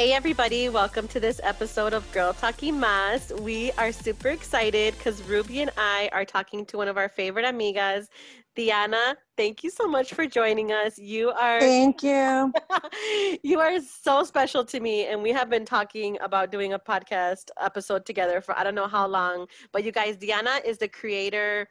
Hey, everybody, welcome to this episode of Girl Talking Mas. We are super excited because Ruby and I are talking to one of our favorite amigas, Diana. Thank you so much for joining us. You are Thank you. you are so special to me, and we have been talking about doing a podcast episode together for I don't know how long. But you guys, Diana is the creator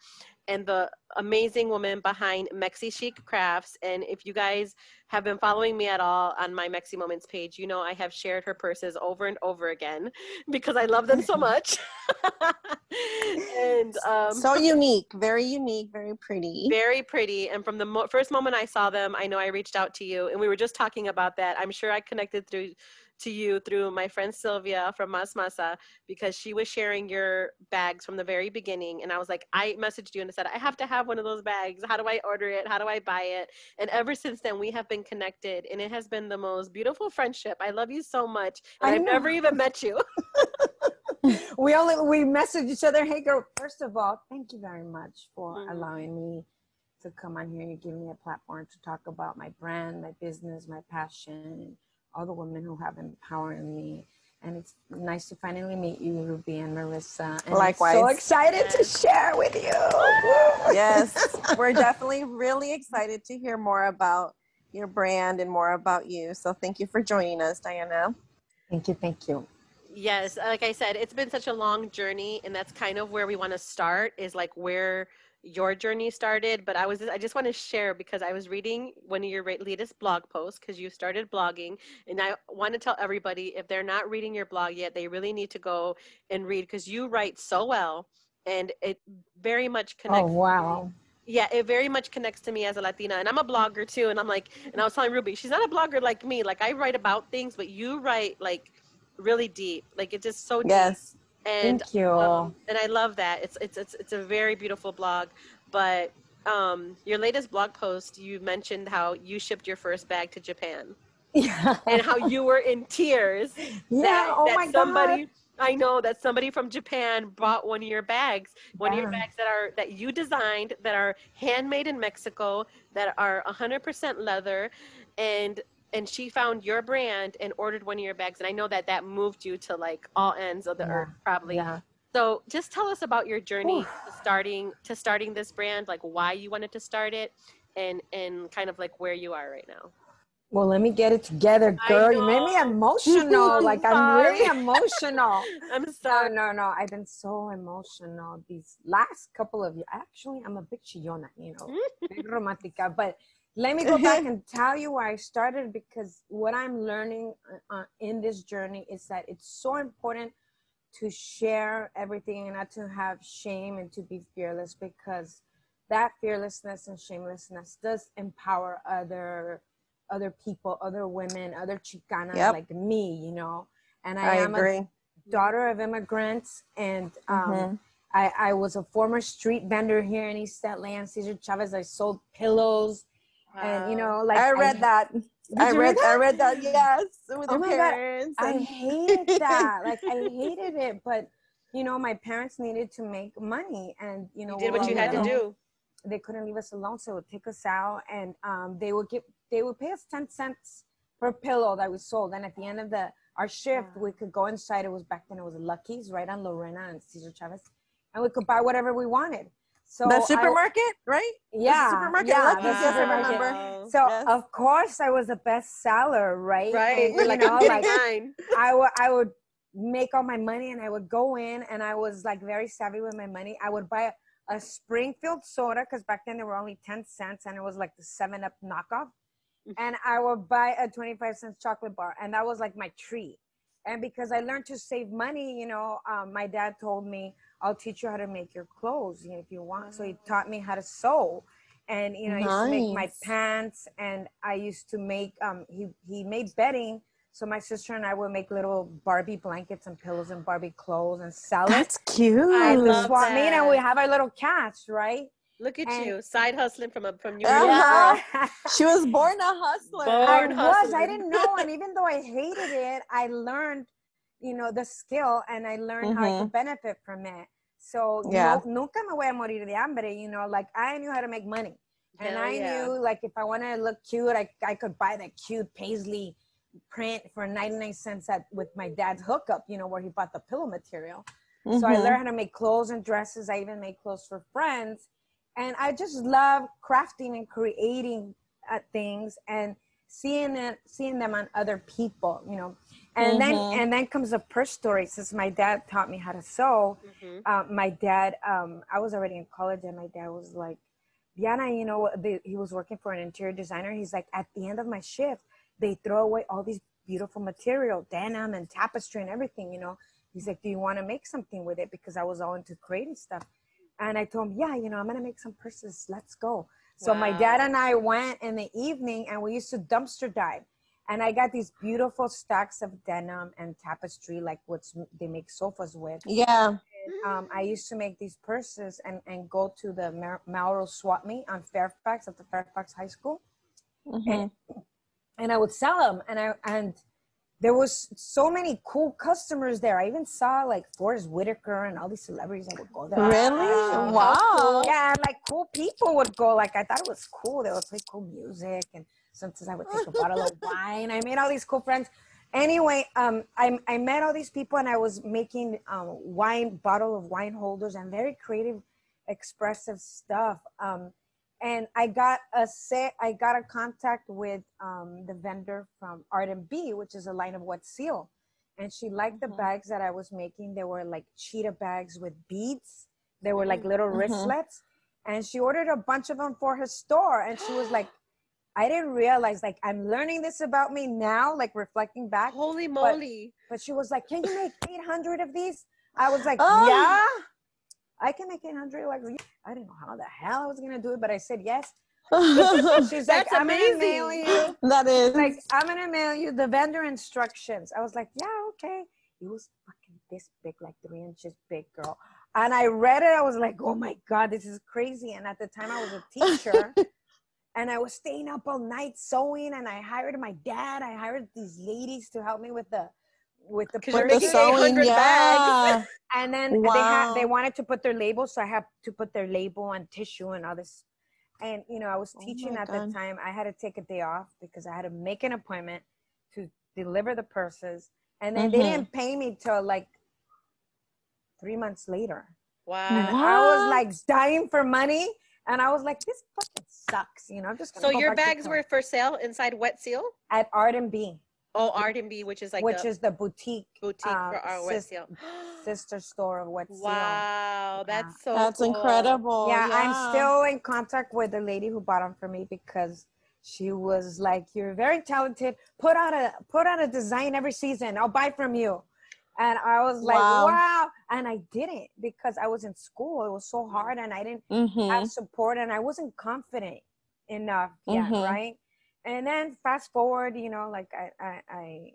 and the amazing woman behind Mexi Chic Crafts. And if you guys have been following me at all on my Mexi Moments page, you know I have shared her purses over and over again because I love them so much. and um, so unique, very unique, very pretty. Very pretty. And from the mo- first moment I saw them, I know I reached out to you and we were just talking about that. I'm sure I connected through to you through my friend Sylvia from Mas Masa because she was sharing your bags from the very beginning. And I was like, I messaged you and I said, I have to have one of those bags. How do I order it? How do I buy it? And ever since then, we have been connected and it has been the most beautiful friendship. I love you so much. And I've never even met you. we only, we messaged each other. Hey girl, first of all, thank you very much for mm-hmm. allowing me to come on here. and give me a platform to talk about my brand, my business, my passion all the women who have empowered me. And it's nice to finally meet you, Ruby and Marissa. And Likewise. so excited yes. to share with you. yes, we're definitely really excited to hear more about your brand and more about you. So thank you for joining us, Diana. Thank you. Thank you. Yes, like I said, it's been such a long journey, and that's kind of where we want to start is like where your journey started but i was i just want to share because i was reading one of your latest blog posts because you started blogging and i want to tell everybody if they're not reading your blog yet they really need to go and read because you write so well and it very much oh, connects oh wow yeah, it very much connects to me as a Latina, and I'm a blogger too. And I'm like, and I was telling Ruby, she's not a blogger like me. Like I write about things, but you write like really deep. Like it's just so deep. Yes and Thank you. Um, and I love that. It's it's it's it's a very beautiful blog. But um, your latest blog post, you mentioned how you shipped your first bag to Japan. Yeah. And how you were in tears. Yeah. That, oh that my somebody, God. I know that somebody from Japan bought one of your bags, one yeah. of your bags that are that you designed, that are handmade in Mexico, that are 100% leather, and and she found your brand and ordered one of your bags and i know that that moved you to like all ends of the yeah. earth probably. Yeah. so just tell us about your journey to starting to starting this brand like why you wanted to start it and and kind of like where you are right now. Well let me get it together girl. You made me emotional. Like i'm really emotional. I'm sorry. no no. No i've been so emotional these last couple of years actually i'm a bit chillona you know romantica but let me go back and tell you why I started because what I'm learning uh, uh, in this journey is that it's so important to share everything and not to have shame and to be fearless because that fearlessness and shamelessness does empower other other people, other women, other chicanas yep. like me, you know. And I, I am agree. a daughter of immigrants and um, mm-hmm. I, I was a former street vendor here in East Atlanta, Cesar Chavez. I sold pillows and you know like i read I, that i read, that? i read that yes with oh your parents God. And... i hated that. Like i hated it but you know my parents needed to make money and you know you did what you had to do. They couldn't leave us alone so they would take us out and um, they would give they would pay us 10 cents per pillow that we sold. And at the end of the our shift we could go inside. It was back then it was lucky's right on lorena and cesar chavez. And we could buy whatever we wanted so the supermarket, I, right? Yeah, the supermarket. Yeah, the yes, supermarket. Remember. So yes. of course I was a bestseller, right? Right. And, you like, know, like I would I would make all my money and I would go in and I was like very savvy with my money. I would buy a, a Springfield soda because back then they were only ten cents and it was like the Seven Up knockoff, mm-hmm. and I would buy a twenty five cents chocolate bar and that was like my treat. And because I learned to save money, you know, um, my dad told me I'll teach you how to make your clothes you know, if you want. So he taught me how to sew. And you know, nice. I used to make my pants and I used to make um he he made bedding. So my sister and I would make little Barbie blankets and pillows and Barbie clothes and sell it. That's cute. I love swap meet and we have our little cats, right? Look at and, you, side hustling from a from New York. Uh-huh. she was born a hustler. Born I was. I didn't know, and even though I hated it, I learned you know the skill and i learned mm-hmm. how i could mm-hmm. benefit from it so yeah. no, nunca me voy a morir de hambre you know like i knew how to make money and Hell i yeah. knew like if i wanted to look cute I, I could buy that cute paisley print for 99 cents at with my dad's hookup, you know, where he bought the pillow material. So I learned how to make clothes and dresses. I even made clothes for friends. And I just love crafting and creating uh, things and seeing it, seeing them on other people, you know. And then and then comes a purse story. Since my dad taught me how to sew, Mhm. uh, my dad, um, I was already in college, and my dad was like, Diana, you know, the, he was working for an interior designer. He's like, at the end of my shift, they throw away all these beautiful material, denim and tapestry and everything, you know. He's like, do you want to make something with it? Because I was all into creating stuff. And I told him, yeah, you know, I'm going to make some purses. Let's go. So my dad and I went in the evening and we used to dumpster dive. And I got these beautiful stacks of denim and tapestry, like what's they make sofas with Yeah. um, I used to make these purses and, and go to the Mer- Melrose Swap Meet on Fairfax at the Fairfax High School, Mhm. and I would sell them. And I and there was so many cool customers there. I even saw like Forest Whitaker and all these celebrities that would go there. Really? Wow. Wow. Yeah, and, like cool people would go. Like I thought it was cool. They would play cool music, and sometimes I would take a bottle of wine. I made all these cool friends. Anyway, um, I I met all these people, and I was making um, wine bottle of wine holders and very creative, expressive stuff. Um, and I got a set. I got a contact with um, the vendor from Arden B, which is a line of Wet Seal, and she liked the Mhm. bags that I was making. They were like cheetah bags with beads. They were like little Mhm. wristlets, and she ordered a bunch of them for her store. And she was like, "I didn't realize. Like, I'm learning this about me now. Like reflecting back." Holy moly. But she was like, "Can you make 800 of these?" I was like, Oh. "Yeah, I can make 800." Like, I didn't know how the hell I was gonna do it, but I said yes. She's like, "I'm gonna mail you." that is. like I'm gonna mail you the vendor instructions. I was like, yeah, okay. It was fucking this big, like three inches big, girl. And I read it. I was like, oh my god, this is crazy. And at the time, I was a teacher, and I was staying up all night sewing. And I hired my dad. I hired these ladies to help me with the with the 'Cause you're the purchase. sewing, 800 yeah. And then they had they wanted to put their label, so I had to put their label on tissue and all this. And you know, I was Oh teaching my at God. the time. I had to take a day off because I had to make an appointment to deliver the purses, and then they Mhm. didn't pay me till like three months later. Wow. And I was like dying for money, and I was like, "This fucking sucks," you know. I'm just gonna So your bags were for sale inside Wet Seal? at Arden B, Oh, Arden B, which is like which the is the boutique boutique uh, for our Wet sis- Seal. sister store of Wet Seal. Wow, that's so That's cool. incredible. yeah, yeah, I'm still in contact with the lady who bought them for me because she was like, "You're very talented. Put out a put out a design every season. I'll buy from you." And I was like, Wow. "Wow!" And I didn't because I was in school. It was so hard, and I didn't Mhm. have support, and I wasn't confident enough yet, Mhm. right? And then fast forward, you know, like I I I,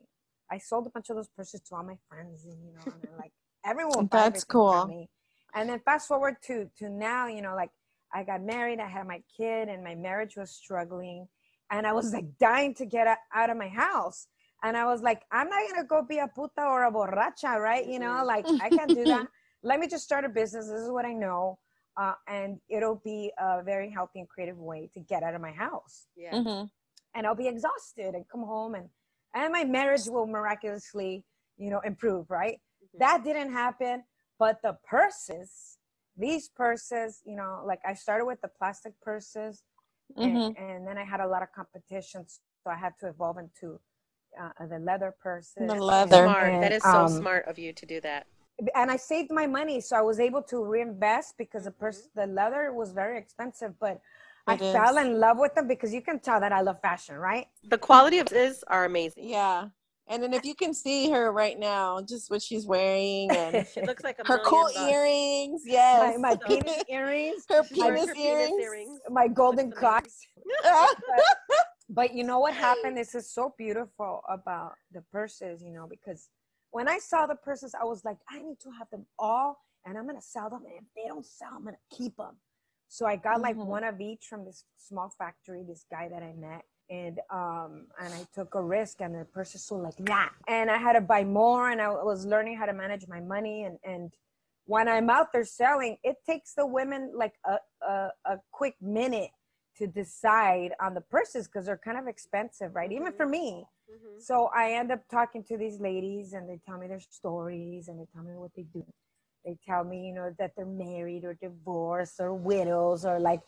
I sold a bunch of those purses to all my friends, and you know, and like everyone. That's cool. me. And then fast forward to to now, you know, like I got married, I had my kid, and my marriage was struggling, and I was like dying to get out of my house. And I was like, I'm not gonna go be a puta or a borracha, right? You know, Mhm. like I can't do that. Let me just start a business. This is what I know, uh, and it'll be a very healthy and creative way to get out of my house. Yeah. Mhm. And I'll be exhausted and come home, and and my marriage will miraculously, you know, improve, right? Mhm. That didn't happen, but the purses, these purses, you know, like I started with the plastic purses, Mhm. and, and then I had a lot of competitions, so I had to evolve into uh, the leather purses. The and- leather. Smart. and, is so um, smart of you to do that. And I saved my money, so I was able to reinvest because the purse, the leather was very expensive, but I It fell in love with them because you can tell that I love fashion, right? The quality of this are amazing. Yeah. And then if you can see her right now, just what she's wearing and She looks like a her cool bucks. earrings. my, Yes. my So- penis earrings, her She wears penis her earrings. earrings. my golden Looks cocks. But you know what happened? This is so beautiful about the purses, you know, because when I saw the purses, I was like, I need to have them all and I'm going to sell them. And if they don't sell, I'm going to keep them. So I got like Mhm. one of each from this small factory, this guy that I met. And um and I took a risk and the purses sold like that. And I had to buy more and I was learning how to manage my money and and when I'm out there selling, it takes the women like a, a, a quick minute to decide on the purses because they're kind of expensive, right? Even Mhm. for me, Mhm. So I end up talking to these ladies and they tell me their stories and they tell me what they do. They tell me, you know, that they're married or divorced or widows or like,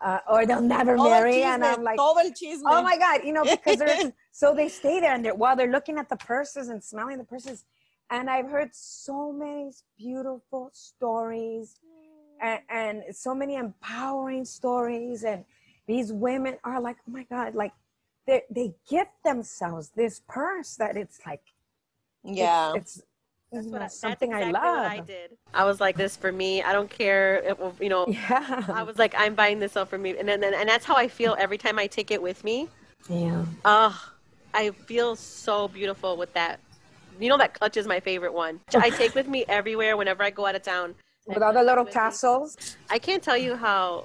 uh, or they'll never el marry. And I'm like, todo el chisme. oh my God, you know, because they're, so they stay there and they're, while they're looking at the purses and smelling the purses. And I've heard so many beautiful stories and, and so many empowering stories. And these women are like, oh my God, like they, they gift themselves this purse that it's like, yeah. it's, That's what I, something that's I love. What I did. I was like, this for me. I don't care. It will, you know. Yeah. I was like, I'm buying this up for me, and then and that's how I feel every time I take it with me. yeah. Oh, I feel so beautiful with that. You know that clutch is my favorite one. I take with me everywhere whenever I go out of town. With all the little With me. tassels. I can't tell you how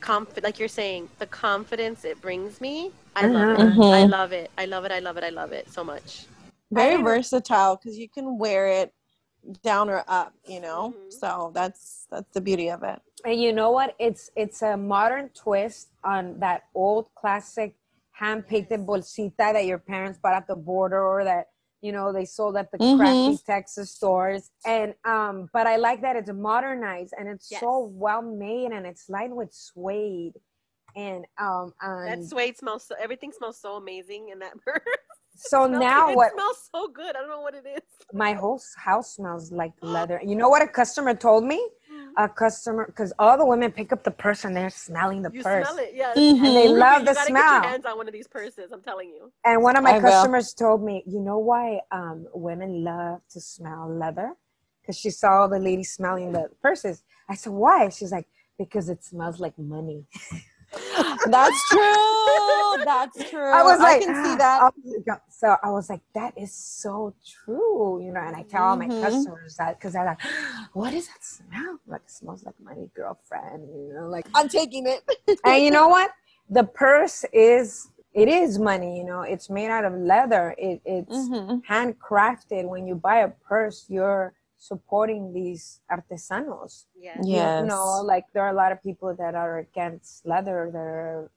confident, like you're saying, the confidence it brings me. I love it. Mhm. I love it. I love it. I love it. I love it so much. Very versatile because you can wear it down or up, you know. Mhm. So that's that's the beauty of it. And you know what? It's it's a modern twist on that old classic hand painted bolsita that your parents bought at the border or that you know they sold at the Mhm. crappy Texas stores. And um, but I like that it's modernized and it's so well made and it's lined with suede. And um That suede smells. So, everything smells so amazing in that purse. so Smells- now it what smells so good. I don't know what it is. my whole house smells like leather. You know what a customer told me? A customer, because all the women pick up the purse and they're smelling the You purse. smell it, yes. Mhm. And they Ruby, love you the gotta smell. Get your hands on one of these purses. I'm telling you. And one of my I will. customers told me, you know why um, women love to smell leather? Because she saw the lady smelling the purses. I said, why? She's like, because it smells like money. That's true. That's true. I was like, I can see that. was so I was like, that is so true, you know. And I tell all my Mhm. customers that because they're like, what does that smell? Like it smells like my girlfriend, you know, like I'm taking it. and you know what the purse is it is money you know it's made out of leather it, it's Mhm. handcrafted when you buy a purse you're supporting these artesanos Yes. You- Yes. you know like there are a lot of people that are against leather they're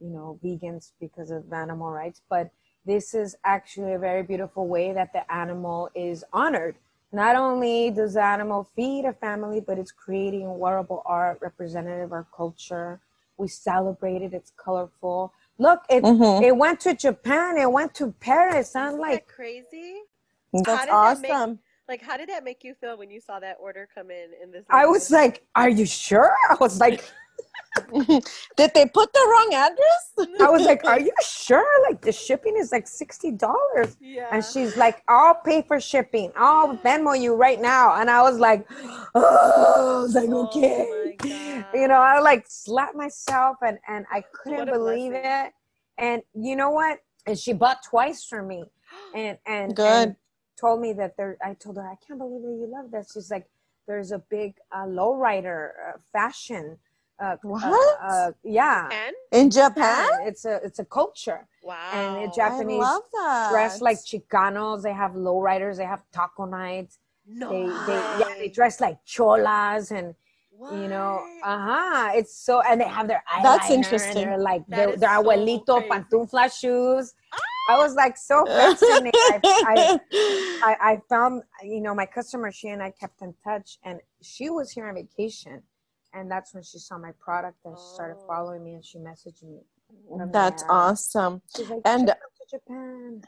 you know vegans because of animal rights but this is actually a very beautiful way that the animal is honored not only does the animal feed a family but it's creating wearable art representative of our culture we celebrate it it's colorful look it Mhm. it went to japan it went to paris i'm Isn't like that crazy? That's did that make- awesome. Like, how did that make you feel when you saw that order come in? In this, i was like are you sure i was like Did they put the wrong address? I was like, "Are you sure? Like the shipping is like sixty dollars." yeah. And she's like, "I'll pay for shipping. I'll Venmo you right now." And I was like, "Oh, I was like, Oh okay." You know, I like slapped myself, and and I couldn't believe blessing. it. And you know what? And she bought twice for me, and and Good. and told me that there. I told her, "I can't believe that you love this." She's like, "There's a big uh, lowrider uh, fashion." Uh, What? Uh, uh, yeah. Japan? In Japan? Japan. It's a it's a culture. Wow. And it I Japanese love that. dress like Chicanos. They have lowriders. They have taco nights. no. They they yeah they dress like cholas and you know uh huh. It's so and they have their eyeliner. That's And interesting. they're like That their, their so abuelito crazy. pantufla shoes. I was like so fascinated. I, I, I I found you know my customer. She and I kept in touch, and she was here on vacation. And that's when she saw my product and she started Oh. following me and she messaged me. That's there. awesome. She's like, And- and come to Japan.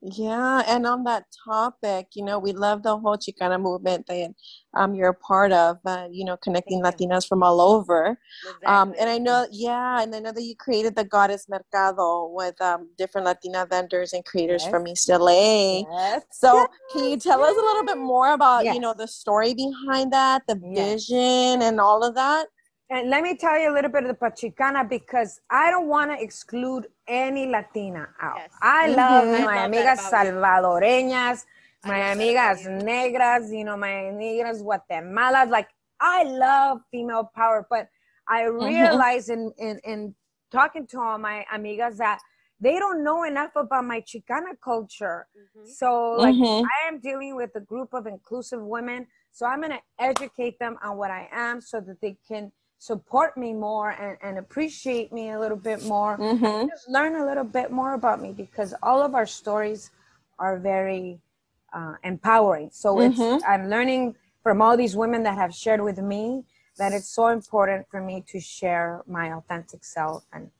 Yeah, and on that topic, you know, we love the whole Chicana movement that um, you're a part of, uh, you know, connecting Thank you. Latinas from all over. Um, and I know, yeah, and I know that you created the Goddess Mercado with um, different Latina vendors and creators Yes. from East LA. Yes. So, can you tell us a little bit more about, you know, the story behind that, the Yes. vision, and all of that? And let me tell you a little bit of the Pachicana because I don't want to exclude any Latina out. Yes. I Mhm. love I my love amigas about you. salvadoreñas, my amigas you. negras, you know, my amigas Guatemalas. Like, I love female power, but I realize in, in, in talking to all my amigas that they don't know enough about my Chicana culture. Mhm. So, like, Mhm. I am dealing with a group of inclusive women. So I'm going to educate them on what I am so that they can support me more and, and appreciate me a little bit more Mhm. just learn a little bit more about me because all of our stories are very uh, empowering. So it's Mhm. I'm learning from all these women that have shared with me that it's so important for me to share my authentic self and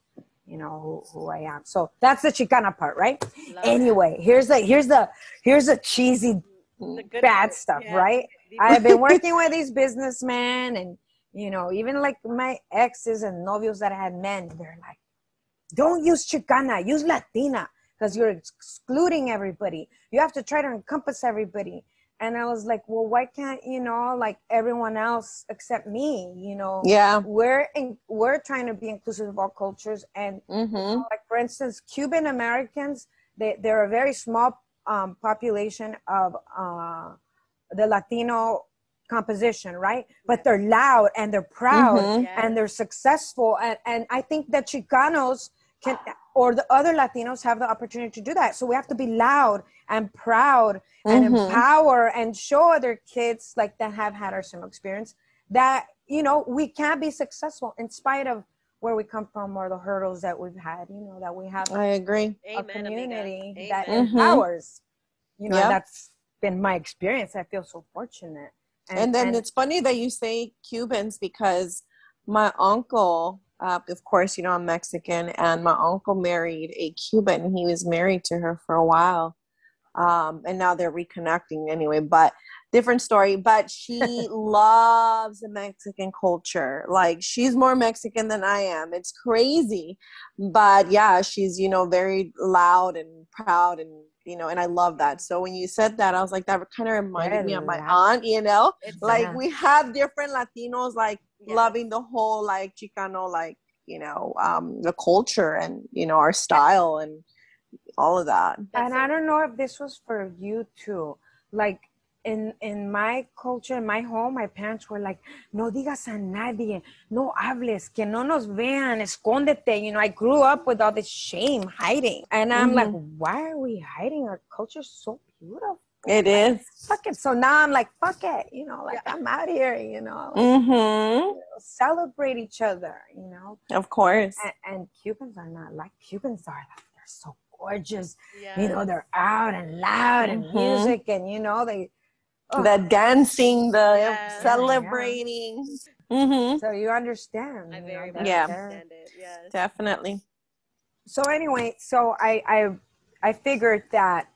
you know who, who I am. So that's the Chicana part, right? Love Anyway, here's the here's the here's the cheesy. The bad part. stuff, Yeah. right? I've been working with these businessmen and you know, even like my exes and novios that I had men, they're like, don't use Chicana, use Latina because you're excluding everybody. You have to try to encompass everybody. And I was like, well, why can't, you know, like everyone else except me, you know? Yeah. We're in, we're trying to be inclusive of all cultures and Mm-hmm. like for instance cuban americans they, they're a very small um, population of uh, the latino composition right but they're loud and they're proud Mhm. Yes. and they're successful and, and i think that chicanos can or the other latinos have the opportunity to do that so we have to be loud and proud and Mhm. empower and show other kids like that have had our similar experience that you know we can be successful in spite of where we come from or the hurdles that we've had you know that we have I agree. a Amen, amiga. community that Amen. Mhm. empowers you know Yeah. that's been my experience i feel so fortunate And, then it's funny that you say Cubans because my uncle, uh, of course, you know, I'm Mexican, and my uncle married a Cuban. He was married to her for a while. Um, and now they're reconnecting anyway, but different story. But she loves the Mexican culture. Like she's more Mexican than I am. It's crazy. But yeah, she's, you know, very loud and proud and you know, and I love that. So when you said that, I was like, that kind of reminded me of my aunt, you know? It's like Yeah. we have different latinos like Yeah. loving the whole like chicano like you know um the culture and you know our style and all of that and i don't know if this was for you too like in in my culture in my home my parents were like no digas a nadie no hables que no nos vean escóndete. You know i grew up with all this shame hiding. And i'm like why are we hiding? Our culture's so beautiful. It is. fuck it. So now i'm like fuck it you know like i'm out here you know like, mm-hmm. celebrate each other you know? Of course. And, and cubans are not like cubans are like they're so gorgeous. Yeah. you know they're out and loud and Mhm. music and you know they oh, the dancing the Yeah. celebrating mm-hmm so you understand I you know, very much Yeah. understand it. Yes. definitely so anyway so i i i figured that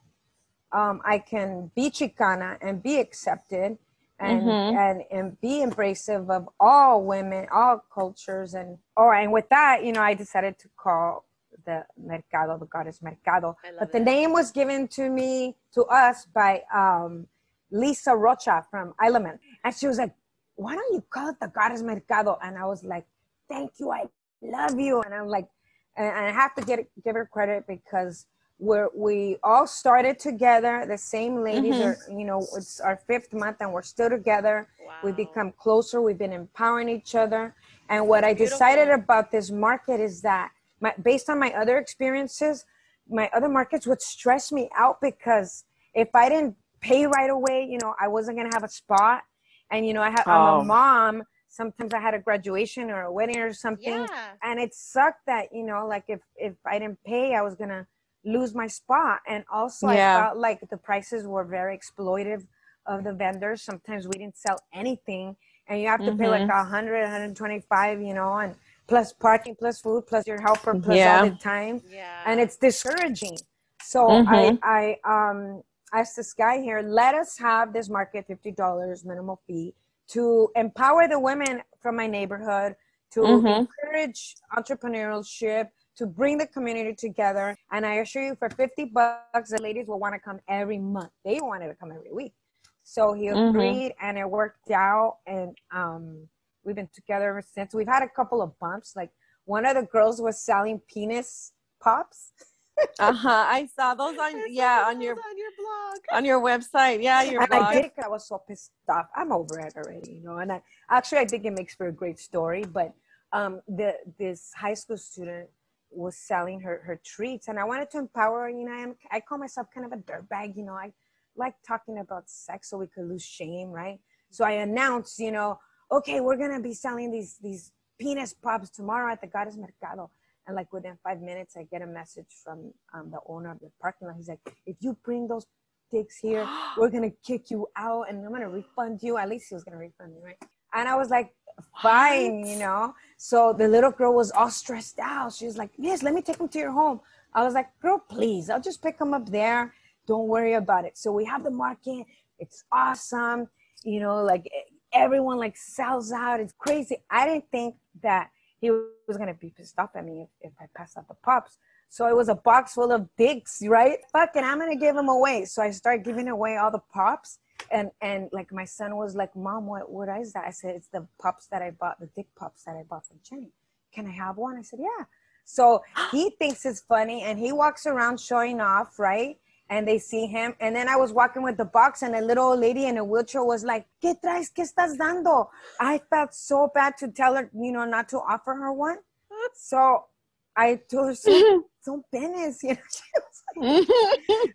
um i can be chicana and be accepted and Mhm. and and be embracive of all women all cultures and oh, and with that you know i decided to call the mercado the goddess mercado I love but the name was given to me to us by um lisa rocha from element and she was like why don't you call it the goddess mercado and i was like thank you i love you and i'm like and, I have to get give her credit because we're we all started together. The same ladies Mhm. are, you know, it's our fifth month and we're still together. We've become closer. We've been empowering each other. And what I decided about this market is that my, based on my other experiences, my other markets would stress me out because if I didn't pay right away, you know, I wasn't gonna have a spot. And you know, I have I'm Oh. a mom. Sometimes I had a graduation or a wedding or something Yeah. and it sucked that you know like if if i didn't pay i was gonna lose my spot and also Yeah. i felt like the prices were very exploitive of the vendors sometimes we didn't sell anything and you have to pay like Mhm. a 100 125 you know and plus parking plus food plus your helper plus Yeah. all the time Yeah. and it's discouraging so Mhm. i i um asked this guy here let us have this market $50 minimal fee to empower the women from my neighborhood to Mhm. encourage entrepreneurship to bring the community together. And i assure you for 50 bucks the ladies will want to come every month. They wanted to come every week. So he Mhm. agreed and it worked out and um we've been together ever since. We've had a couple of bumps. Like one of the girls was selling penis pops uh-huh i saw those on I yeah on your on your blog. on your website yeah your and I blog it 'cause I was so pissed off. I'm over it already, you know. And I actually I think it makes for a great story. But um, the this high school student was selling her her treats, and I wanted to empower. You know, I'm, I call myself kind of a dirtbag. You know, I like talking about sex so we could lose shame, right? So I announced, you know, okay, we're gonna be selling these these penis pops tomorrow at the Goddess Mercado. And like within five minutes, I get a message from um, the owner of the parking lot. He's like, if you bring those dicks here, we're gonna kick you out and I'm gonna refund you. At least he was gonna refund me, right? And I was like, fine, What? you know. So the little girl was all stressed out. She was like, yes, let me take him to your home. I was like, girl, please, I'll just pick him up there. Don't worry about it. So we have the market. It's awesome. You know, like everyone like sells out. It's crazy. I didn't think that he was gonna be pissed off at me if, if I passed out the pops. So it was a box full of dicks, right? Fuck it, I'm gonna give them away. So I started giving away all the pops. And and like my son was like, Mom, what what is that? I said, It's the pops that I bought, the dick pops that I bought from Jenny. Can I have one? I said, Yeah. So he thinks it's funny and he walks around showing off, right? And they see him. And then I was walking with the box and a little old lady in a wheelchair was like, ¿Qué traes? ¿Qué estás dando? I felt so bad to tell her, you know, not to offer her one. So I told her, son, son penes, you know. She was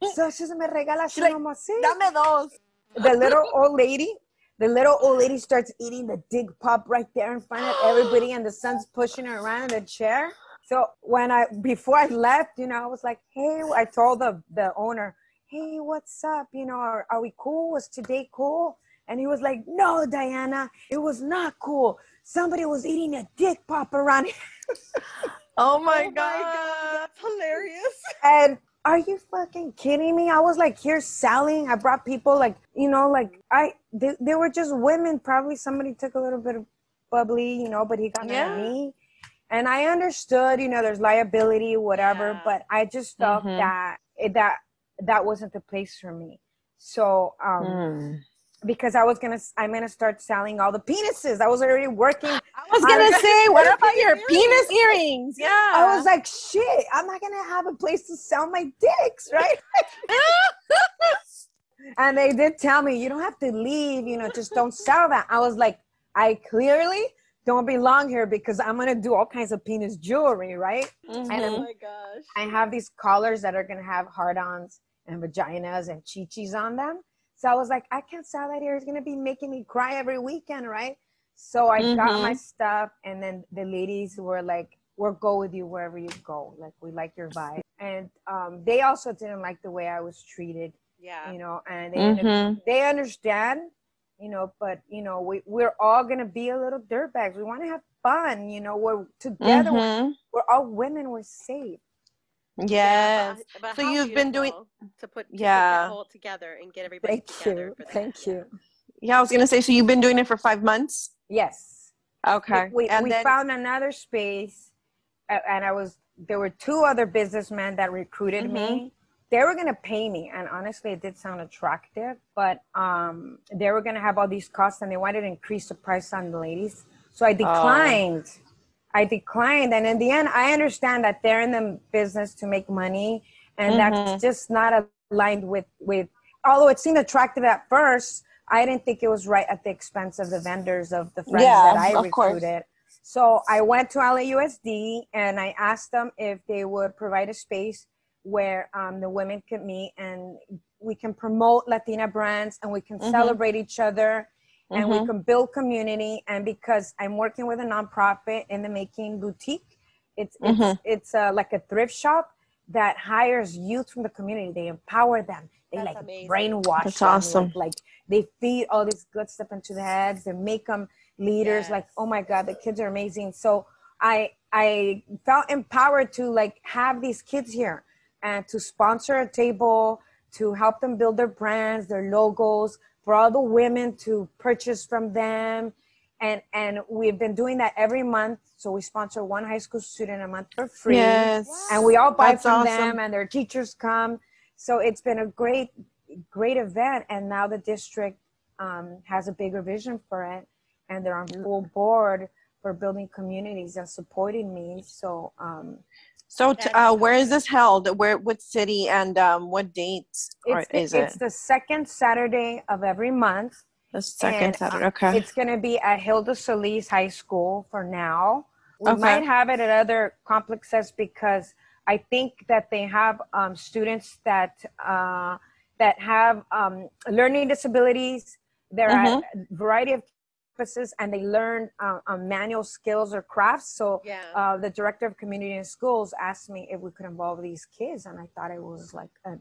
like, so she said, me regalas She's like. Dame dos. The little old lady, the little old lady starts eating the dig pop right there in front of everybody, and the son's pushing her around in the chair. So when I before I left, you know, I was like, hey, I told the the owner, hey, what's up? You know, are, are we cool? Was today cool? And he was like, no, Diana, it was not cool. Somebody was eating a dick pop around here. Oh my Oh god. God, that's hilarious. And are you fucking kidding me? I was like here selling. I brought people like, you know, like I they, they were just women. Probably somebody took a little bit of bubbly, you know, but he got mad at Yeah. me. And I understood, you know, there's liability, whatever, Yeah. but I just felt Mhm. that it, that that wasn't the place for me. So um Mm. because I was gonna I'm gonna start selling all the penises. I was already working I was gonna was- say, what about your Earrings. penis earrings? Yeah. I was like, shit, I'm not gonna have a place to sell my dicks, right? and they did tell me you don't have to leave you know just don't sell that i was like i clearly don't belong here because i'm gonna do all kinds of penis jewelry right Oh Mhm. my gosh. i have these collars that are gonna have hard-ons and vaginas and chichis on them so i was like i can't sell that here it's gonna be making me cry every weekend right so i got my stuff and then the ladies were like we'll go with you wherever you go like we like your vibe and um, they also didn't like the way i was treated Yeah. you know, and they under- Mhm. they understand, you know, but you know, we we're all gonna be a little dirtbags. We want to have fun, you know. We're together. We're, Mhm. we're all women. We're safe. Yeah, Yes. but- but So you've been doing- to put to put Yeah. that together and get everybody Thank together. you. for that. Thank you. Yeah, I was gonna say. So you've been doing it for five months. Yes. Okay. We and we then, found another space, and I was there were two other businessmen that recruited Mm-hmm. me. They were gonna pay me, and honestly, it did sound attractive. But um, they were gonna have all these costs, and they wanted to increase the price on the ladies. So Oh. I declined. I declined, and in the end, I understand that they're in the business to make money, and Mhm. that's just not aligned with with. Although it seemed attractive at first, I didn't think it was right at the expense of the vendors of the friends Yeah, that I of course. recruited. So I went to LAUSD and I asked them if they would provide a space where um, the women can meet and we can promote Latina brands and we can Mhm. celebrate each other and we Mhm. can build community. And because I'm working with a nonprofit in the making boutique, it's it's Mhm. it's uh, like a thrift shop that hires youth from the community. They empower them. They That's like amazing. brainwash That's them. awesome. Like, like they feed all this good stuff into the heads. They make them leaders. Like oh my god, the kids are amazing. So I I felt empowered to like have these kids here and to sponsor a table to help them build their brands, their logos, for all the women to purchase from them. And and we've been doing that every month. So we sponsor one high school student a month for free. Yes. And we all buy That's from awesome. them and their teachers come. So it's been a great, great event. And now the district um, has a bigger vision for it. And they're on full board for building communities and supporting me. So um, So, t- uh, where is this held? Where, what city, and um, what dates or it's, the, is it? it's the second Saturday of every month. The second and, uh, Saturday. Okay. It's going to be at Hilda Solis High School for now. We Okay. might have it at other complexes because I think that they have um, students that uh, that have um, learning disabilities. There are Mm-hmm. a variety of and they learn uh, uh, manual skills or crafts. So Yeah. uh, the director of community and schools asked me if we could involve these kids, and I thought it was like a,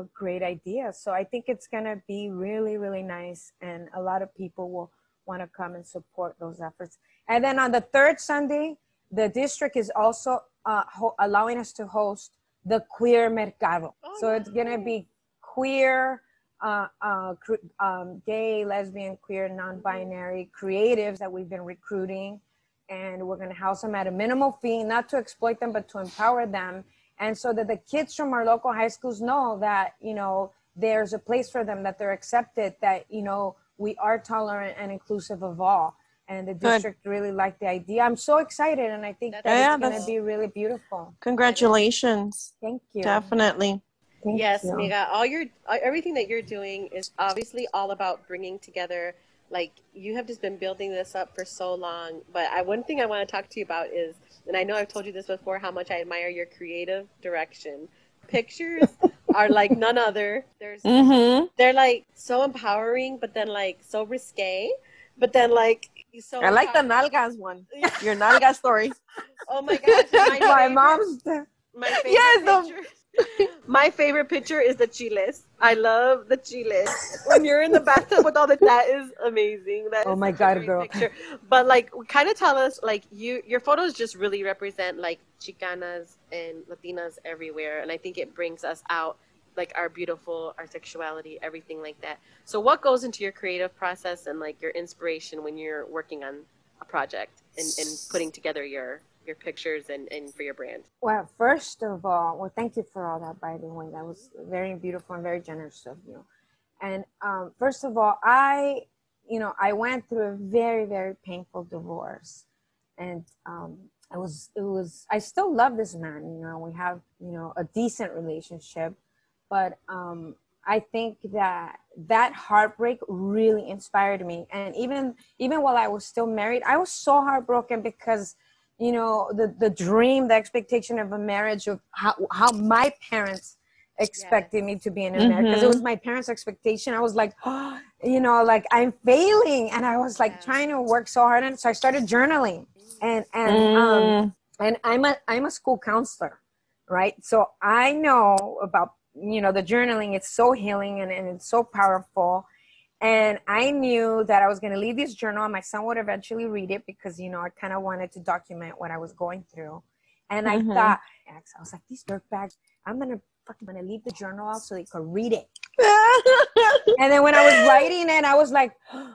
a great idea. So I think it's gonna be really, really nice, and a lot of people will want to come and support those efforts. And then on the third Sunday, the district is also uh, ho- allowing us to host the queer mercado. Oh, so it's gonna be queer, uh, uh, um, gay, lesbian, queer, non-binary creatives that we've been recruiting, and we're gonna house them at a minimal fee, not to exploit them, but to empower them, and so that the kids from our local high schools know that you know there's a place for them, that they're accepted, that you know we are tolerant and inclusive of all. And the district really liked the idea. I'm so excited, and I think That's that Yeah, it's gonna be really beautiful. Congratulations. Thank you. Definitely. Thank yes, you. Miga. All your uh, everything that you're doing is obviously all about bringing together. Like you have just been building this up for so long. But I one thing I want to talk to you about is, and I know I've told you this before, how much I admire your creative direction. Pictures are like none other. There's Mm-hmm. they're like so empowering, but then like so risque, but then like so. I like the nalgas one. Your nalga story. Oh my gosh, my, My mom's. My Yes, the-. My favorite picture is the chiles. I love the chiles. When you're in the bathtub with all the that is amazing. That Oh my God, girl. Picture. But like, kind of tell us like you your photos just really represent like Chicanas and Latinas everywhere, and I think it brings us out like our beautiful, our sexuality, everything like that. So, what goes into your creative process and like your inspiration when you're working on a project and, and putting together your your pictures and, and for your brand? Well, first of all, well, thank you for all that, by the way. That was very beautiful and very generous of you. And um, first of all, I, you know, I went through a very, very painful divorce, and um, I was, it was, I still love this man. You know, we have, you know, a decent relationship, but um, I think that that heartbreak really inspired me. And even, even while I was still married, I was so heartbroken because you know the the dream the expectation of a marriage of how how my parents expected me to be in a marriage because it was my parents expectation. I was like you know like i'm failing. And i was like trying to work so hard. And so i started journaling. And and Mm. um and i'm a i'm a school counselor right? So i know about you know the journaling. It's so healing and, and it's so powerful and i knew that i was going to leave this journal and my son would eventually read it because you know i kind of wanted to document what i was going through and i Mhm. thought i was like these dirtbags i'm going to fucking going to leave the journal out so they could read it and then when I was writing it, I was like,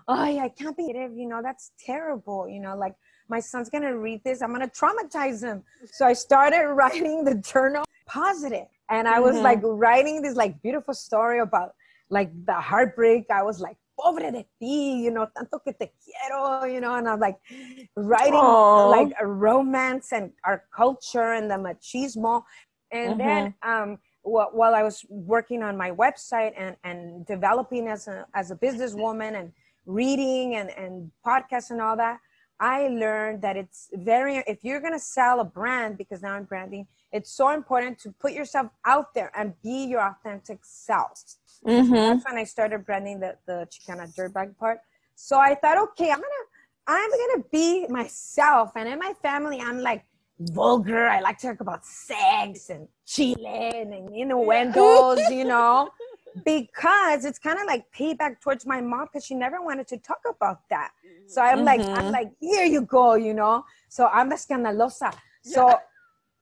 oh, yeah, I can't be it. You know, that's terrible. You know, like my son's going to read this. I'm going to traumatize him. So I started writing the journal positive. And I was Mhm. like writing this like beautiful story about like the heartbreak. I was like, pobre de ti, you know, tanto que te quiero, you know, and I'm like writing Aw. like a romance and our culture and the machismo. And then um, wh- while I was working on my website and, and developing as a, as a businesswoman and reading and, and podcasts and all that, I learned that it's very, if you're going to sell a brand, because now I'm branding, it's so important to put yourself out there and be your authentic self. Mm-hmm. That's when I started branding the, the Chicana dirtbag part. So I thought, okay, I'm gonna I'm gonna be myself. And in my family, I'm like vulgar. I like to talk about sex and chile and, innuendos, you know, because it's kind of like payback towards my mom because she never wanted to talk about that. So I'm like, I'm Mhm. like, here you go, you know. So I'm the scandalosa. So,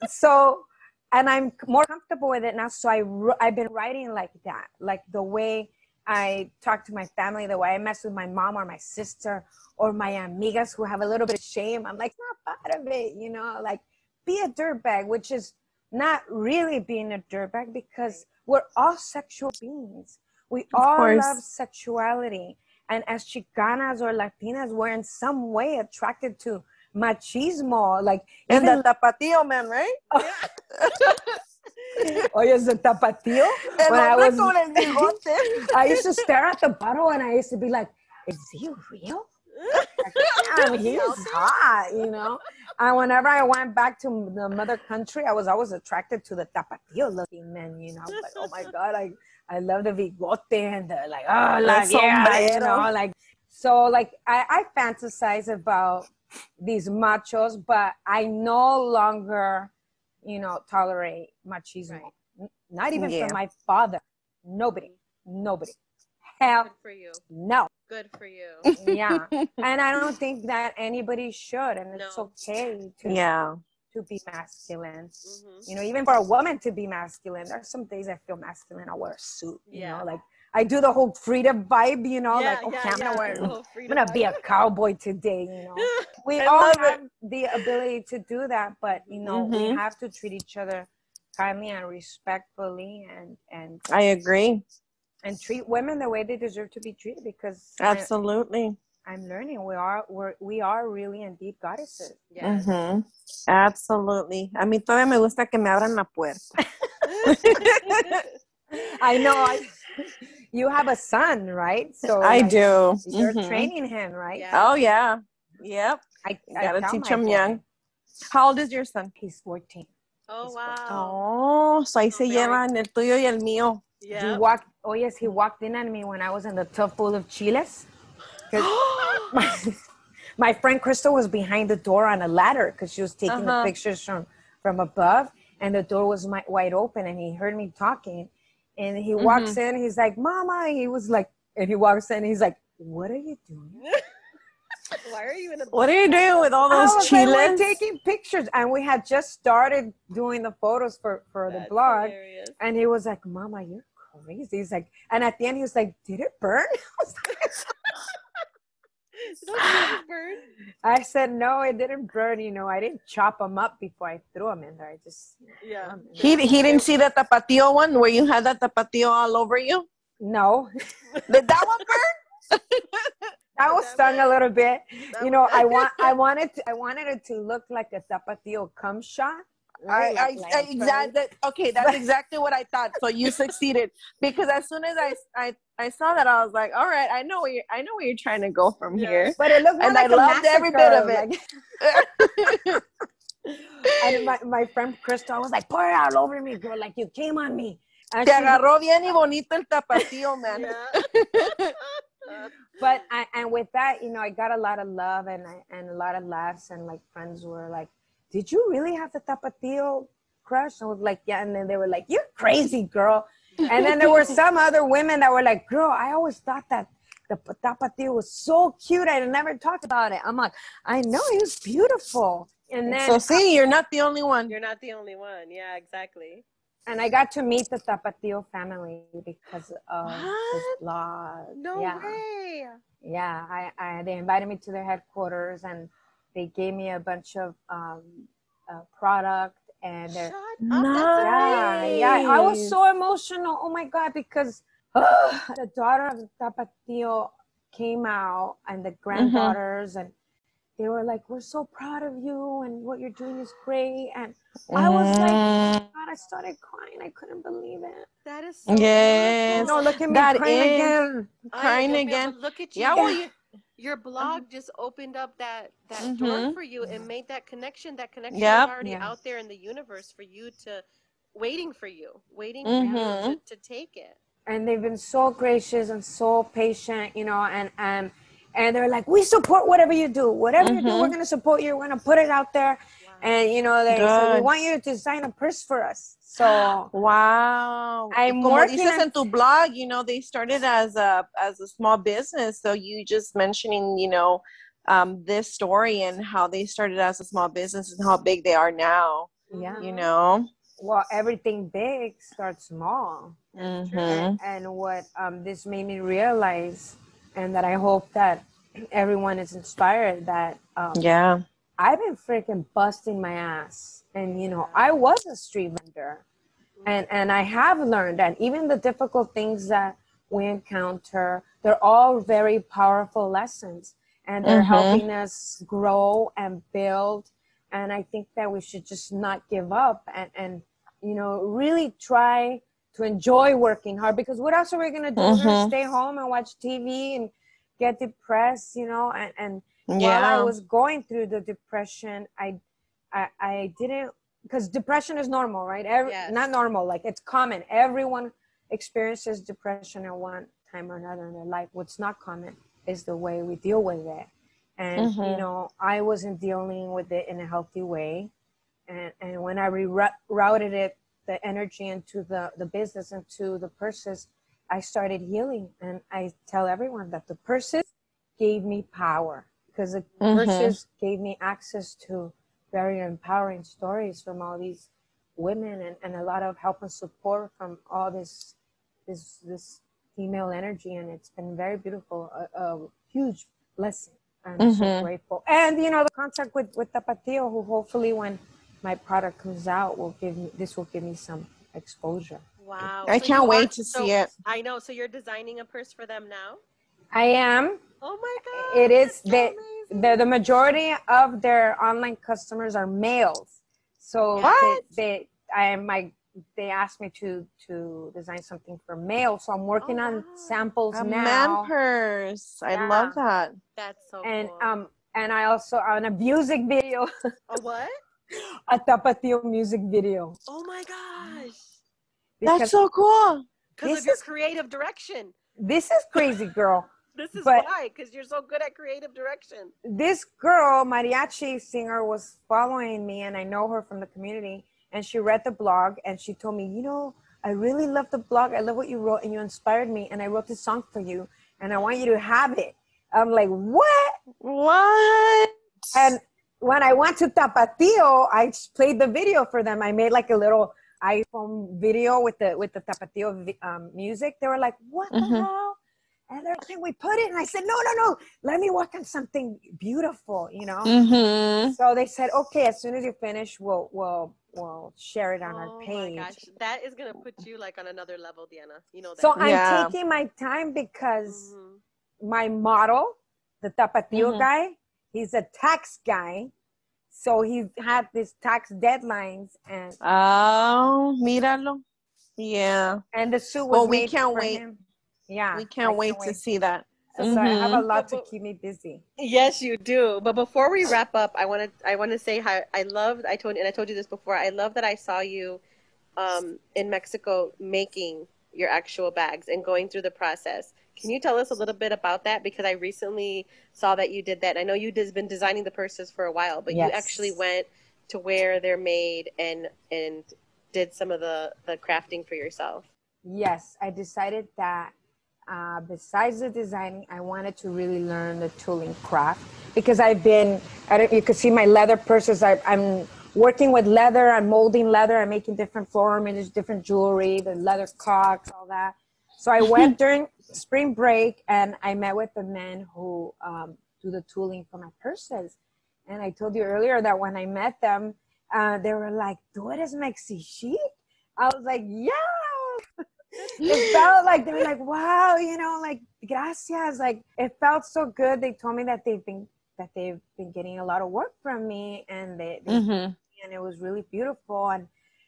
so, and I'm more comfortable with it now. So I I've been writing like that, like the way I talk to my family, the way I mess with my mom or my sister or my amigas who have a little bit of shame. I'm like, not part of it, you know, like be a dirtbag, which is not really being a dirtbag because we're all sexual beings. We all course. love sexuality. And as Chicanas or Latinas, we're in some way attracted to machismo. Like, And even, the tapatio man, right? oye, es the tapatio. El When I was- con el bigote. I used to stare at the bottle and I used to be like, is he real? Damn, he's hot, you know. And whenever I went back to the mother country, I was always attracted to the tapatio looking men, you know. But oh my god, I I love the bigote and the like, oh, like yeah, you know, like. So like I, I fantasize about these machos, but I no longer, you know, tolerate machismo. Right. Not even Yeah. from my father. Nobody. Nobody. Hell Good for you. no. Good for you. Yeah. and I don't think that anybody should. And it's okay to Yeah. to be masculine. Mhm. You know, even for a woman to be masculine, there's some days I feel masculine. I wear a suit. You Yeah. know, like I do the whole freedom vibe. You know, Yeah, like okay, yeah, I'm gonna wear. I'm gonna be a cowboy today. You know, we all love it. have the ability to do that, but you know, we Mhm. have to treat each other kindly and respectfully, and and I agree. and treat women the way they deserve to be treated. Because Absolutely. I'm learning we are we're, we are really indeed goddesses. Yes. Ujú. Absolutely. A mí todavía me gusta que me abran la puerta. I know. I, you have a son, right? So I like, do. You're Mhm. training him, right? Yeah. Oh yeah. Yep. I, I Gotta teach him boy, young. How old is your son? He's 14. Oh wow. Oh, so ahí se very- llevan el tuyo y el mío. He Yeah. walked. Oh yes, he walked in on me when I was in the tub full of chiles. 'Cause my, my friend Crystal was behind the door on a ladder because she was taking Uh-huh. the pictures from from above, and the door was mi- wide open, and he heard me talking, and he walks Mm-hmm. in. He's like, "Mama," he was like, and he walks in. He's like, "What are you doing?" Why are you in a What are you doing with all I those was like, taking pictures, and we had just started doing the photos for for the blog. hilarious. And he was like, Mama, you're crazy. He's like, and at the end, he was like, Did it burn? I was like- Don't you just burn? I said, No, it didn't burn. You know, I didn't chop them up before I threw them in there. I just, Yeah. threw 'em He he didn't see the tapatio one where you had that tapatio all over you. no, Did that one burn? that was stung a little bit. That You know, I want, I wanted, to, I wanted it to look like a tapatio cum shot. I, right? I, Like- like I a exactly okay. That's exactly what I thought. So you succeeded because as soon as I, I I saw that, I was like, all right, I know where you're, I know where you're trying to go from Yeah. here. But it looked more And like I a loved every bit of it. and my, my friend Crystal was like, pour it all over me, girl, like you came on me. And Te agarró bien y bonito el tapatío, man. But I, and with that, you know, I got a lot of love and I, and a lot of laughs and like friends were like, "Did you really have the tapatio crush?" I was like, "Yeah," and then they were like, "You're crazy, girl." And then there were some other women that were like, "Girl, I always thought that the p- tapatio was so cute. I never talked about it." I'm like, "I know he was beautiful." And then So see, you're not the only one. You're not the only one. Yeah, exactly. and I got to meet the tapatio family because of this What? blog. No yeah. way. yeah I, I they invited me to their headquarters and they gave me a bunch of um uh, product and Shut they're up. yeah yeah i was so emotional oh my god because the daughter of tapatio came out and the granddaughters and they were like we're so proud of you and what you're doing is great and i was like Mm, god i started crying i couldn't believe it That is so Yes. beautiful. no look at me That crying is- again crying will be able again. Look at you. Yeah, well, you, your blog just opened up that that door Mhm. for you and made that connection. That connection Yep. is already Yeah. out there in the universe for you to waiting for you, waiting Mhm. for you to, to take it. and they've been so gracious and so patient, you know, and and and they're like, we support whatever you do, whatever you do, we're Mhm. gonna support you. We're gonna put it out there, and you know, they said we want you to design a purse for us. So wow. I'm Como working dices en tu blog, you know, they started as a as a small business. So you just mentioning, you know, um, this story and how they started as a small business and how big they are now. yeah, You know. well, everything big starts small, Mhm. and, and what um, this made me realize, and that I hope that everyone is inspired that um, Yeah. I've been freaking busting my ass. And you know, I was a street vendor. And and I have learned that even the difficult things that we encounter, they're all very powerful lessons. And they're Mhm. helping us grow and build. And I think that we should just not give up and, and you know, really try to enjoy working hard because what else are we gonna do? Gonna Mhm. stay home and watch TV and get depressed, you know, and, and while Yeah. I was going through the depression, I, I, I didn't because depression is normal, right? Every, Yes. Not normal, like it's common. Everyone experiences depression at one time or another in their life. What's not common is the way we deal with it. And you Mhm. know, I wasn't dealing with it in a healthy way. And and when I rerouted it, the energy into the the business into the purses, I started healing. And I tell everyone that the purses gave me power because the Mhm. purses gave me access to very empowering stories from all these women and, and a lot of help and support from all this this this female energy and it's been very beautiful a, a huge blessing i'm so Mhm. grateful and you know the contract with with tapatio who hopefully when my product comes out will give me this will give me some exposure Wow. I So can't wait are- to so- see it. I know. So you're designing a purse for them now? i am Oh my god. it is that's so the, the the majority of their online customers are males so What? they, they i my they asked me to to design something for males so i'm working Oh, on samples A now man purse. I Yeah. love that. That's so and cool. um and i also on a music video a what? a tapatio music video Oh my gosh. That's so cool. Because This of your is- creative direction. this is crazy girl This is But- why, because you're so good at creative direction. this girl mariachi singer was following me and i know her from the community and she read the blog and she told me you know i really love the blog i love what you wrote and you inspired me and i wrote this song for you and i want you to have it i'm like what What? and when i went to tapatio i played the video for them i made like a little iphone video with the with the tapatio um, music they were like what the Mhm. hell and they're like can we put it and i said no no no let me work on something beautiful you know Mm-hmm. so they said, okay, as soon as you finish, we'll we'll we'll share it on oh our my page. gosh. That is going to put you like on another level, Diana. You know that. So I'm taking my time because Mhm. my model, the Tapatio Mhm. guy, he's a tax guy. So he had these tax deadlines and Oh, míralo. Yeah. and the suit was Well, we can't for wait. him. Yeah. we can't I wait to see that. So, so I have a Mhm. lot to keep me busy. Yes, you do. But before we wrap up, I want to I want to say how I loved. I told and I told you this before. I love that I saw you um, in Mexico making your actual bags and going through the process. Can you tell us a little bit about that? Because I recently saw that you did that. I know you've been designing the purses for a while, but you actually went to where they're made and and did some of the the crafting for yourself. Yes, I decided that uh, besides the designing, I wanted to really learn the tooling craft because I've been, I don't, you can see my leather purses. I, I'm working with leather, I'm molding leather, I'm making different floral images, different jewelry, the leather cocks, all that. So I went during spring break and I met with the men who um, do the tooling for my purses. And I told you earlier that when I met them, uh, they were like, "Tú eres Mexi chic?" I was like, "Yeah." It felt like they were like, wow, you know, like gracias. Like it felt so good. They told me that they've been that they've been getting a lot of work from me, and they, they Mhm. and it was really beautiful. And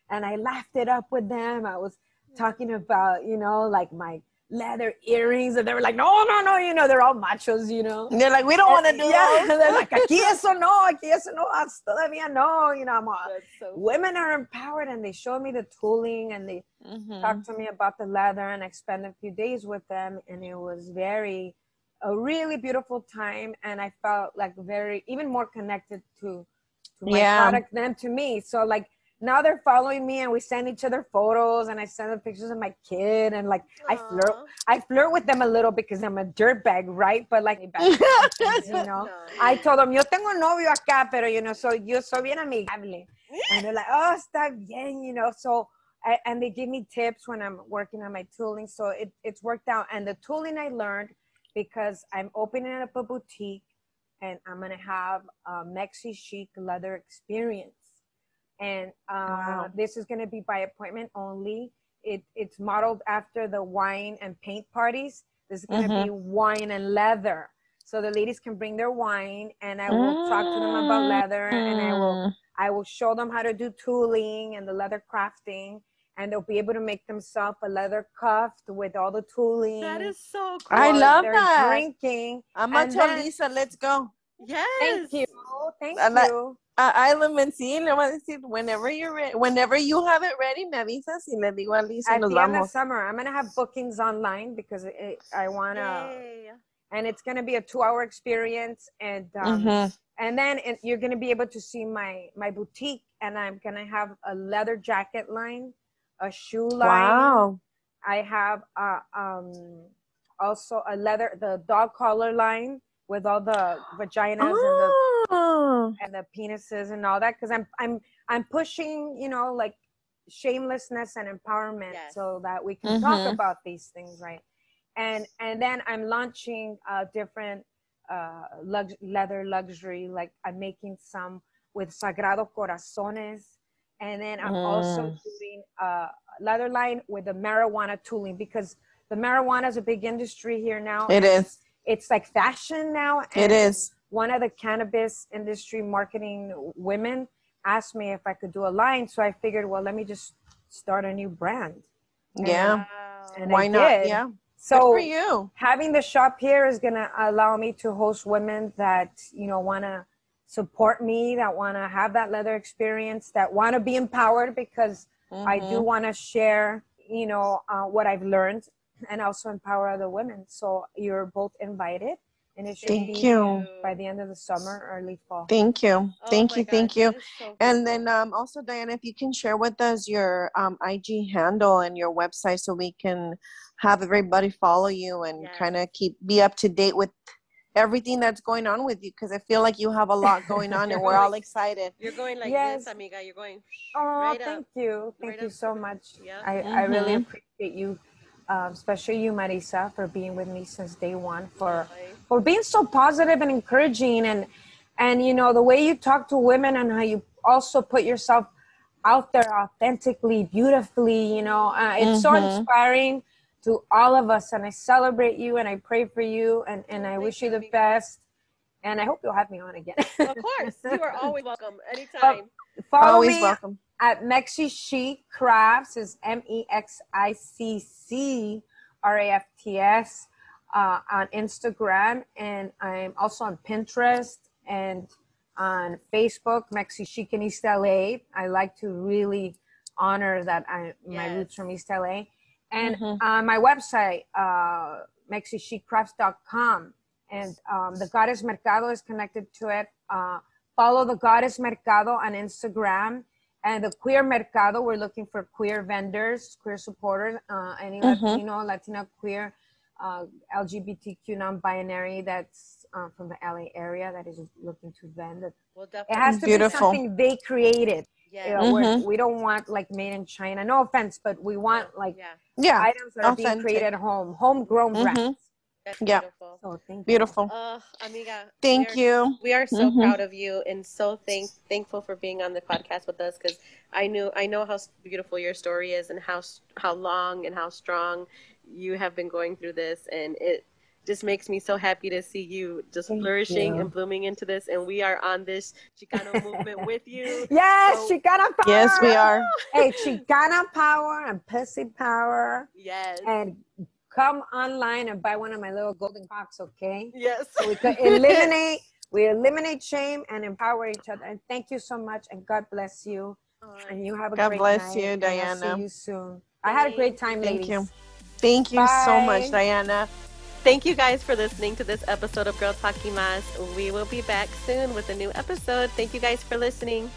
and I laughed it up with them. I was talking about you know like my leather earrings, and they were like, no, no, no, you know, they're all machos, you know. They're like, we don't want to do yeah, those. they're like, aquí eso no, aquí eso no, todavía no, you know. I'm all, That's so women are empowered, and they showed me the tooling, and they Mhm. talked to me about the leather and I spent a few days with them and it was very a really beautiful time and I felt like very even more connected to to my Yeah. product than to me. So like now they're following me and we send each other photos and I send them pictures of my kid and like I flirt I flirt with them a little because I'm a dirtbag, right? But like you know. No. I told them, yo tengo novio acá, pero you know, so yo soy bien amigable. And they're like, oh, está bien, you know. So, I, and they give me tips when I'm working on my tooling. So it, it's worked out. And the tooling I learned because I'm opening up a boutique and I'm going to have a Mexi chic leather experience. And uh, Wow. this is going to be by appointment only. It, it's modeled after the wine and paint parties. This is going to be wine and leather. So the ladies can bring their wine and I will talk to them about leather and I will Mm. I will show them how to do tooling and the leather crafting, and they'll be able to make themselves a leather cuff with all the tooling. That is so cool. I love they're that. Drinking. I'm gonna And tell then- Lisa, let's go. Yes. Thank you. Thank I like- you. A Isla Mencín, le voy a decir, whenever you're ready, whenever you have it ready, me avisas y le digo a Lisa, At nos the end of vamos. summer, I'm gonna have bookings online because it, I wanna, Yay. and it's going to be a two-hour experience, and um, Mhm. and then it, you're going to be able to see my my boutique, and I'm going to have a leather jacket line, a shoe line. Wow. I have uh, um, also a leather the dog collar line with all the vaginas and the Oh. and the penises and all that because I'm I'm I'm pushing you know like shamelessness and empowerment Yes. so that we can talk Mhm. about these things right and and then I'm launching uh, different uh, lux- leather luxury like I'm making some with Sagrado Corazones and then I'm also Mm. doing a leather line with the marijuana tooling because the marijuana is a big industry here now It is. it's like fashion now It and is. One of the cannabis industry marketing women asked me if I could do a line. So I figured, well, let me just start a new brand. Yeah. And Why not? Yeah. Good So for you. having the shop here is going to allow me to host women that, you know, want to support me, that want to have that leather experience, that want to be empowered because I do Mhm. want to share, you know, uh, what I've learned and also empower other women. So you're both invited and it should Thank be you. by the end of the summer, early fall. Thank you. Oh Thank my you. Thank you. so And then um, also, Diana, if you can share with us your um, IG handle and your website so we can have everybody follow you and Yes. kind of keep be up to date with everything that's going on with you because I feel like you have a lot going on and we're all excited. You're going like Yes. this, amiga. You're going. Oh, right thank up. you. Thank right you up so much. Yeah. I, I really Mhm. appreciate you, um, especially you, Marisa, for being with me since day one, for Ay, for being so positive and encouraging and and you know the way you talk to women and how you also put yourself out there authentically beautifully you know uh, it's so Mhm. inspiring to all of us and i celebrate you and i pray for you and and i Thank wish you, you the amiga. best and i hope you'll have me on again Of course, you are always welcome anytime. Follow Always me welcome. at Mexi Chic Crafts is M E X I C C R A F T S uh, on Instagram, and I'm also on Pinterest and on Facebook, Mexi Chic in East LA. I like to really honor that I my roots from East LA, and Mhm. on my website, uh, MexiChicCrafts.com, and um, the Goddess Mercado is connected to it. Uh, follow the Goddess Mercado on Instagram and the Queer Mercado. We're looking for queer vendors, queer supporters, uh, any Mhm. Latino, Latina, queer, uh, LGBTQ, non-binary that's uh, from the LA area that is looking to vend. It it has to Beautiful. be something they created. You Yeah. know, we're- Mhm. we don't want like made in China. No offense, but we want like yeah. Yeah. items that are being created at home, homegrown Mhm. brands. That's Yeah. beautiful. So thank you. Beautiful. Uh, amiga. Thank we are, you. We are so Mhm. proud of you and so thank thankful for being on the podcast with us because I knew I know how beautiful your story is and how how long and how strong you have been going through this and it just makes me so happy to see you just Thank flourishing you. and blooming into this and we are on this Chicano movement with you. Yes, So- Chicana power. Yes, we are. Hey, Chicana power and pussy power. Yes. And come online and buy one of my little golden cocks, okay? Yes. So we could eliminate, we eliminate shame and empower each other. And thank you so much. And God bless you. And you have a great. God great bless night, you, and I'll Diana. see you soon. I had a great time, Thank you. Thank you so much, Diana. Thank you guys for listening to this episode of Girl Talking Mas. We will be back soon with a new episode. Thank you guys for listening.